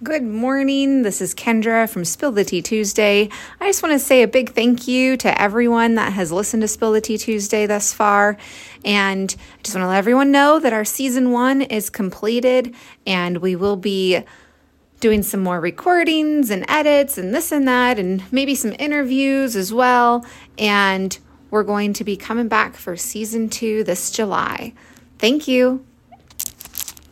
Good morning. This is Kendra from Spill the Tea Tuesday. I just want to say a big thank you to everyone that has listened to Spill the Tea Tuesday thus far. And I just want to let everyone know that our season one is completed and we will be doing some more recordings and edits and this and that, and maybe some interviews as well. And we're going to be coming back for season two this July. Thank you.